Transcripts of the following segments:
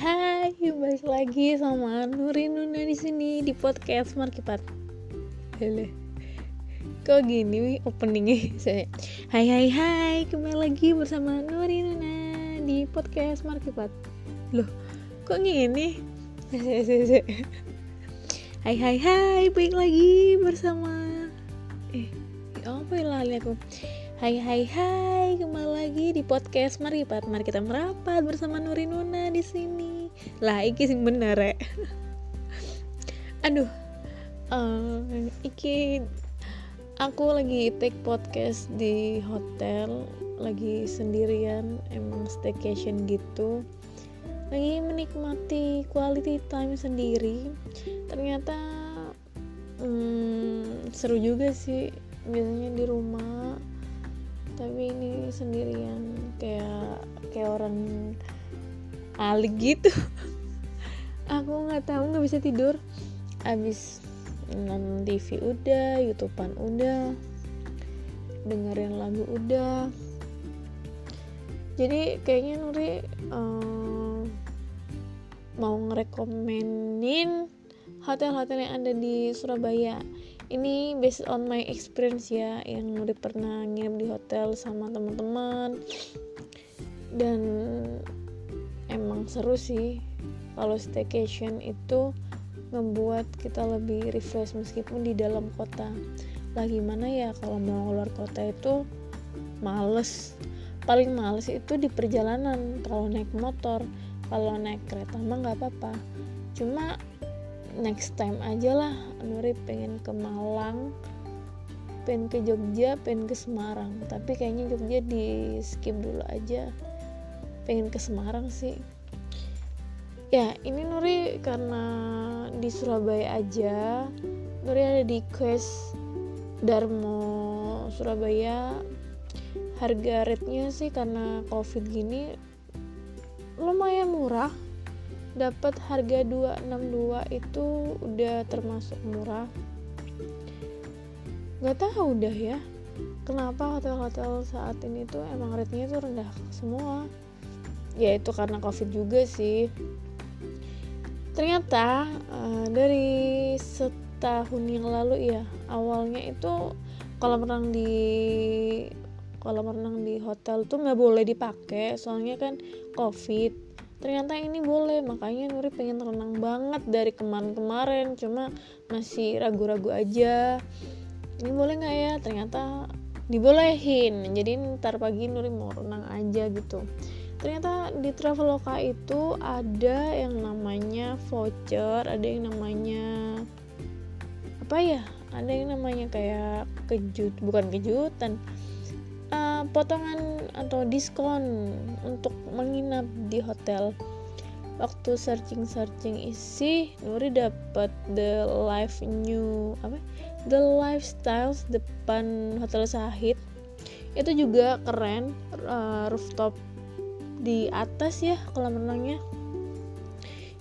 hai, balik lagi sama Nuri Nuna di sini di podcast Markipat. Hele. Kok gini openingnya. Hai hai hai, kembali lagi bersama Nuri Nuna di podcast Markipat. Loh, kok gini? Hai hai hai, balik lagi bersama eh apa ya lali aku Hai hai hai, kembali lagi di podcast Meripat. Mari kita merapat bersama Nuri Nuna di sini. Lah iki sing bener ya. Aduh. Uh, iki aku lagi take podcast di hotel, lagi sendirian, emang staycation gitu. Lagi menikmati quality time sendiri. Ternyata hmm, seru juga sih biasanya di rumah tapi ini sendirian kayak kayak orang alik gitu. Aku nggak tahu nggak bisa tidur. Abis nonton TV udah youtubean udah dengerin lagu udah. Jadi kayaknya Nuri um, mau ngerekomenin hotel-hotel yang ada di Surabaya. Ini based on my experience ya yang udah pernah nginep di hotel sama teman-teman. Dan emang seru sih kalau staycation itu ngebuat kita lebih refresh meskipun di dalam kota. Lah gimana ya kalau mau keluar kota itu males. Paling males itu di perjalanan kalau naik motor kalau naik kereta mah nggak apa-apa. Cuma next time aja lah Nuri pengen ke Malang pengen ke Jogja pengen ke Semarang. Tapi kayaknya Jogja di skip dulu aja pengen ke Semarang sih. Ya ini Nuri karena di Surabaya aja. Nuri ada di quest Darmo Surabaya. Harga rate-nya sih karena covid gini lumayan murah. Dapat harga 262 itu udah termasuk murah. Nggak tahu udah ya kenapa hotel-hotel saat ini tuh emang rate-nya tuh rendah semua ya itu karena covid juga sih. Ternyata uh, dari setahun yang lalu ya awalnya itu kolam renang di kolam renang di hotel tuh nggak boleh dipakai soalnya kan covid. Ternyata ini boleh makanya Nuri pengen renang banget dari kemarin-kemarin cuma masih ragu-ragu aja. Ini boleh nggak ya? Ternyata dibolehin. Jadi ntar pagi Nuri mau renang aja gitu ternyata di Traveloka itu ada yang namanya voucher ada yang namanya apa ya ada yang namanya kayak kejut bukan kejutan uh, potongan atau diskon untuk menginap di hotel. Waktu searching searching isi Nuri dapat the life new apa the lifestyles depan hotel Sahid. Itu juga keren uh, rooftop di atas ya kolam renangnya.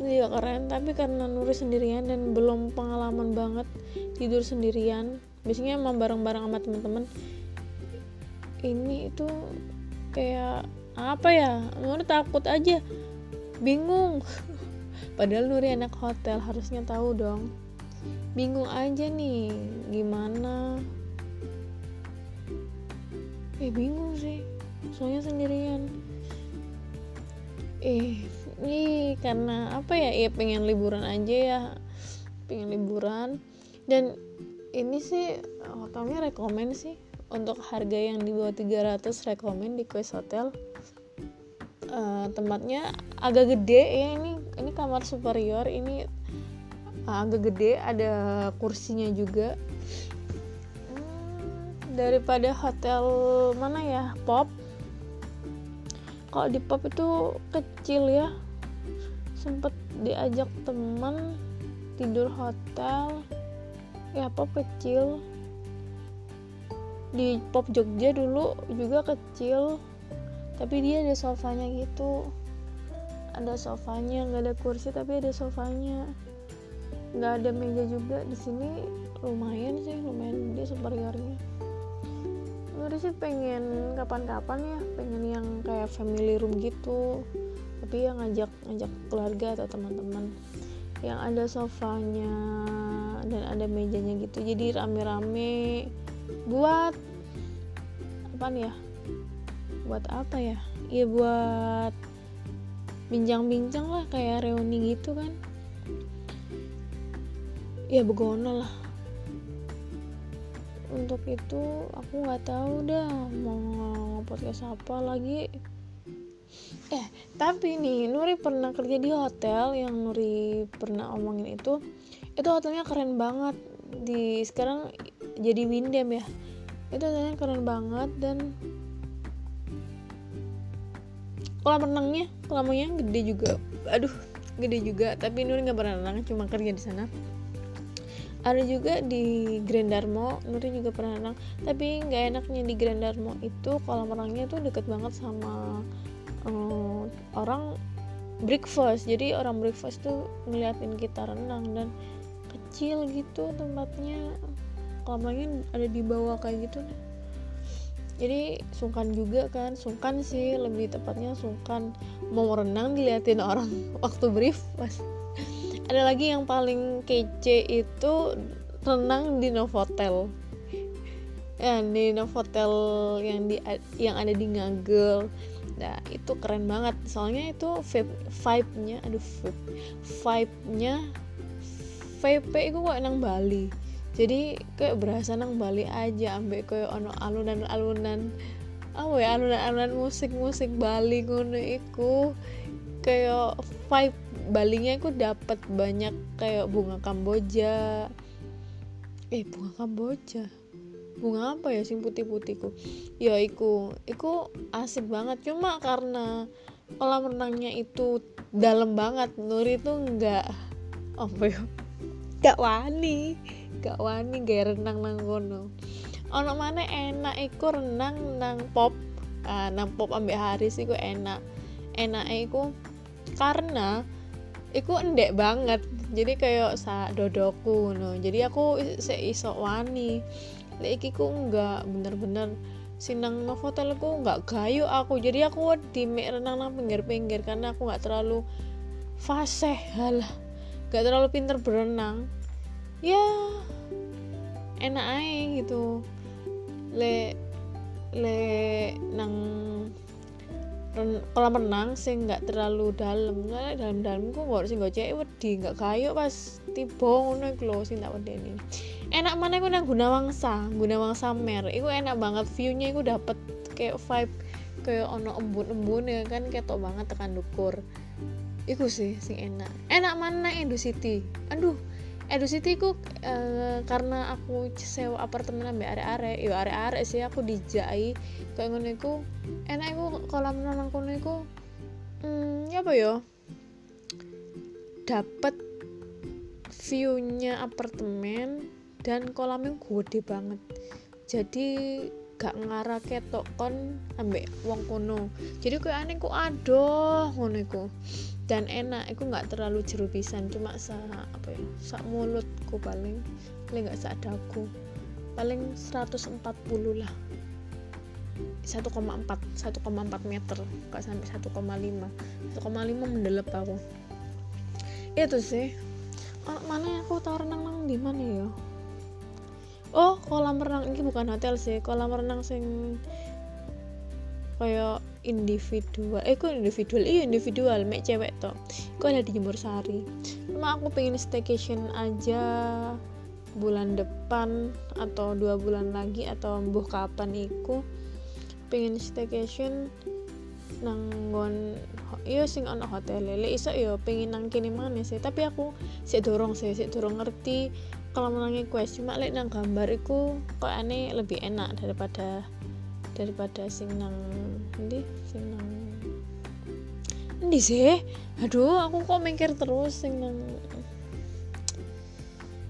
Itu juga keren tapi karena Nuri sendirian dan belum pengalaman banget tidur sendirian biasanya emang bareng-bareng sama teman-teman ini itu kayak apa ya Nuri takut aja bingung. Padahal Nuri anak hotel harusnya tahu dong. Bingung aja nih gimana? Eh bingung sih soalnya sendirian eh ini karena apa ya? Ya pengen liburan aja ya. Pengen liburan. Dan ini sih hotelnya rekomend sih. Untuk harga yang di bawah 300 rekomend di Quest Hotel. Uh, tempatnya agak gede ya ini. Ini kamar superior. Ini uh, agak gede ada kursinya juga. Hmm, daripada hotel mana ya? Pop kalau di pop itu kecil ya. Sempet diajak teman tidur hotel. Ya pop kecil. Di pop Jogja dulu juga kecil. Tapi dia ada sofanya gitu. Ada sofanya nggak ada kursi tapi ada sofanya. Nggak ada meja juga. Di sini lumayan sih lumayan dia superiornya Nuri sih pengen kapan-kapan ya pengen yang kayak family room gitu. Tapi yang ngajak ngajak keluarga atau teman-teman. Yang ada sofanya dan ada mejanya gitu. Jadi rame-rame. Buat apa nih ya? Buat apa ya? Ya buat bincang-bincang lah kayak reuni gitu kan. Ya begono lah untuk itu aku nggak tahu dah mau podcast apa lagi. Eh tapi nih Nuri pernah kerja di hotel yang Nuri pernah omongin itu. Itu hotelnya keren banget. Di sekarang jadi Windem ya. Itu hotelnya keren banget dan kolam renangnya kolamnya gede juga. Aduh gede juga. Tapi Nuri nggak pernah renang cuma kerja di sana ada juga di Grand Darmo Nuri juga pernah renang tapi nggak enaknya di Grand Darmo itu kolam renangnya tuh deket banget sama um, orang breakfast. Jadi orang breakfast tuh ngeliatin kita renang dan kecil gitu tempatnya. Kolam renangnya ada di bawah kayak gitu. Jadi sungkan juga kan sungkan sih lebih tepatnya sungkan. Mau renang diliatin orang waktu pas ada lagi yang paling kece itu renang di Novotel. Ya di Novotel yang di yang ada di Ngagel. Nah itu keren banget. Soalnya itu vibe-nya aduh vibe-nya VP itu kok nang Bali. Jadi kayak berasa nang Bali aja ambek kayak ono alunan-alunan apa ya alunan-alunan musik-musik Bali ngono iku kayak vibe Balinya aku dapat banyak kayak bunga kamboja. Eh bunga kamboja? Bunga apa ya sing putih-putihku? Ya iku. Iku asik banget. Cuma karena kolam renangnya itu dalam banget Nuri itu nggak apa ya gak wani. Gak wani gak renang nang kono. Ono mana enak iku renang nang pop. Uh, nang pop ambek Haris iku enak. Enak iku karena iku endek banget. Jadi kayak sa dodoku no jadi aku se iso wani. Lek iki ku enggak bener-bener sinang no hotelku enggak gayu aku. Jadi aku di renang nang pinggir-pinggir karena aku nggak terlalu fasih halah. Nggak terlalu pinter berenang. Ya enak aja gitu. Le le nang kolam renang sing nggak terlalu dalam nggak dalam dalam kok nggak sih nggak cewek wedi nggak kayu pas tiba ngono iku lho sing tak wedeni. Enak mana iku nang Gunawangsa. Gunawangsa Mer. Iku enak banget viewnya iku dapet kayak vibe kayak ono embun-embun ya kan ketok banget tekan dukur iku sih sing enak. Enak mana Indo City. Aduh Edu City ku uh, karena aku sewa apartemen ambek are-are yo are-are sih aku dijai. Kayak ngono iku enak iku kolam renang kono iku hmm, apa yo? Dapat viewnya apartemen dan kolamnya gede banget. Jadi gak ngarah ketok kon ambek wong kono. Jadi kayak aneh ku aduh ngono iku dan enak. Aku nggak terlalu jeruk pisan cuma sa apa ya sa mulutku paling paling nggak sa dagu paling 140 lah. 1,4 1,4 meter. Nggak sampai 1,5 1,5 mendelep aku. Itu sih. Oh, mana aku tahu renang nang di mana ya? Oh kolam renang. Ini bukan hotel sih. Kolam renang sing kayak individual. Eh kok individual? Iya individual. Mek cewek toh. Kok ada di Jemur Sari? Cuma aku pengen staycation aja bulan depan atau dua bulan lagi atau buh kapan iku. Pengen staycation nanggon iya sing ana hotel. Lele iso yo pengen nang kene mana sih. Tapi aku sik dorong sih sik dorong ngerti kalau menangi quest cuma lek nang gambar iku kok aneh lebih enak daripada daripada sing nang ndi sing nang ndi sih? Aduh aku kok mikir terus sing nang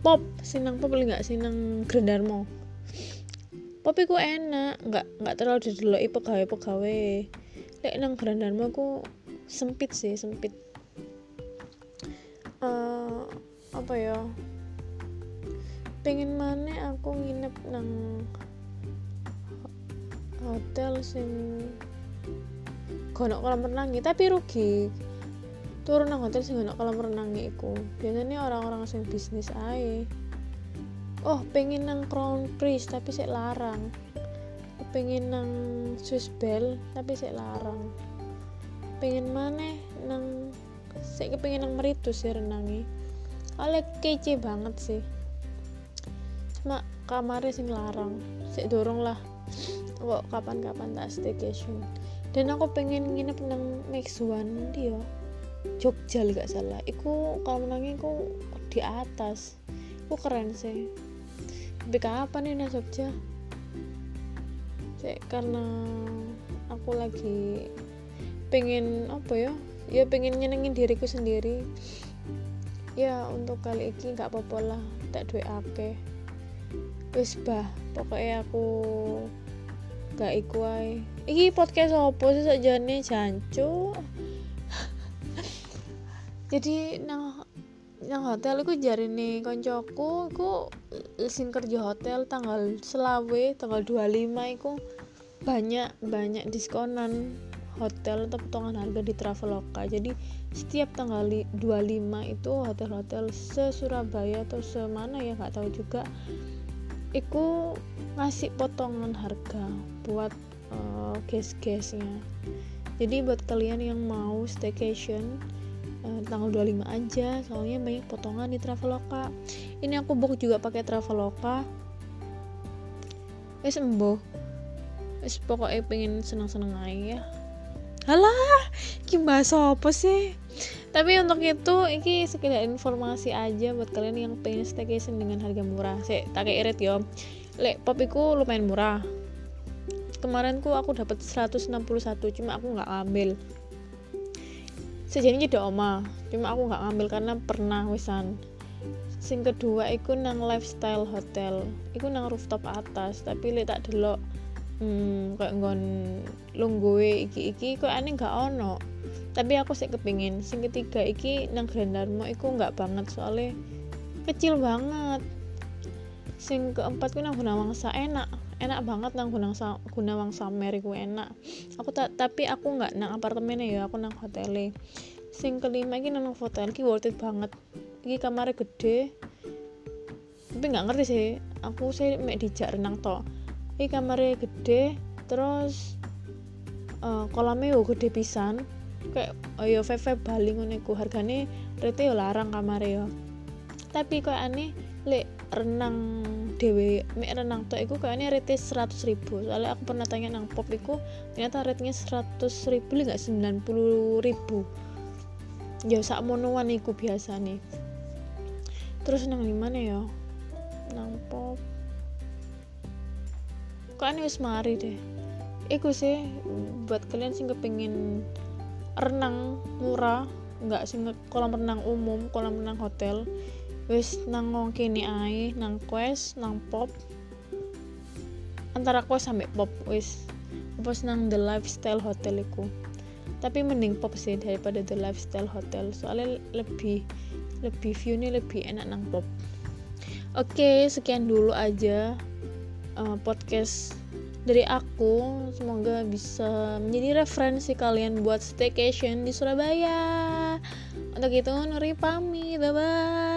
pop sing nang pop nggak sing nang Grendarmo pop iku enak nggak nggak terlalu dideloki pegawai pegawai lek nang Grendarmo aku sempit sih sempit. Uh, apa ya? Pengen mana aku nginep nang hotel sing kono kolam renang tapi rugi. Turun nang hotel sing ono kolam renang iku. Biasanya orang-orang sing bisnis ae. Oh pengen nang Crown Prince tapi saya larang. Pengen nang Swiss Bell tapi saya larang. Pengen mana nang saya kepengen nang meritus ya renangi oleh kece banget sih. Cuma kamarnya sing larang. Saya dorong lah. Kok kapan-kapan tak staycation dan aku pengen nginep nang One dia. Jogja gak salah. Iku kalau menangnya iku di atas. Iku keren sih. Tapi kapan nang Jogja? Cek, karena aku lagi pengen apa ya? Ya pengen nyenengin diriku sendiri. Ya untuk kali ini nggak apa-apa lah. Tak duit ake wis bah pokoknya aku gak iku ae. Iki podcast apa sih sakjane jancu jadi nang nang hotel iku nih koncoku iku sing kerja hotel tanggal selawe tanggal 25 iku banyak banyak diskonan hotel atau potongan harga di Traveloka. Jadi setiap tanggal 25 itu hotel-hotel se Surabaya atau semana ya nggak tahu juga itu ngasih potongan harga buat uh, guest-guestnya jadi buat kalian yang mau staycation uh, tanggal 25 aja soalnya banyak potongan di Traveloka. Ini aku book juga pakai Traveloka. Wes embo wes pokoknya pengen seneng-seneng aja. Ya halah gimana apa sih tapi untuk itu ini sekedar informasi aja buat kalian yang pengen staycation dengan harga murah. Saya tak irit yo. Lek popiku lumayan murah. Kemarin ku aku dapat 161 cuma aku nggak ambil sejadinya ada oma cuma aku nggak ngambil karena pernah wisan. Sing kedua iku nang lifestyle hotel. Iku nang rooftop atas tapi lihat tak delok hmm, kayak ngon lungguwe iki iki kok aneh nggak ono. Tapi aku sih kepingin sing ketiga iki nang Grand Darmo iku nggak banget soalnya kecil banget. Sing keempat ku nang Gunawangsa enak. Enak banget nang Gunawang Gunawang Samer iku enak. Aku tak tapi aku nggak nang apartemennya ya aku nang hotel sing kelima ini nang hotel ki worth it banget. Ini kamarnya gede. Tapi nggak ngerti sih aku sih mek dijak renang toh ini kamarnya gede terus uh, kolamnya yo gede pisan. Kayak oh yo baling ngono harganya rete yo larang kamarnya yo. Tapi kok aneh lek renang dewe mek renang tuh iku kayaknya rate seratus ribu. Soalnya aku pernah tanya nang pop iku ternyata rate-nya seratus ribu nggak sembilan puluh ribu. Ya sak monoan iku biasa nih terus nang mana ya nang pop kok ini wis mari deh. Iku sih buat kalian sih kepingin renang murah nggak sih kolam renang umum kolam renang hotel wis nang kini ae nang quest nang pop. Antara quest sampai pop wis. Pas nang the lifestyle hotel iku. Tapi mending pop sih daripada the lifestyle hotel soalnya lebih lebih view nya lebih enak nang pop. Oke sekian dulu aja uh, podcast dari aku. Semoga bisa menjadi referensi kalian buat staycation di Surabaya. Untuk itu Nuri pamit. Bye bye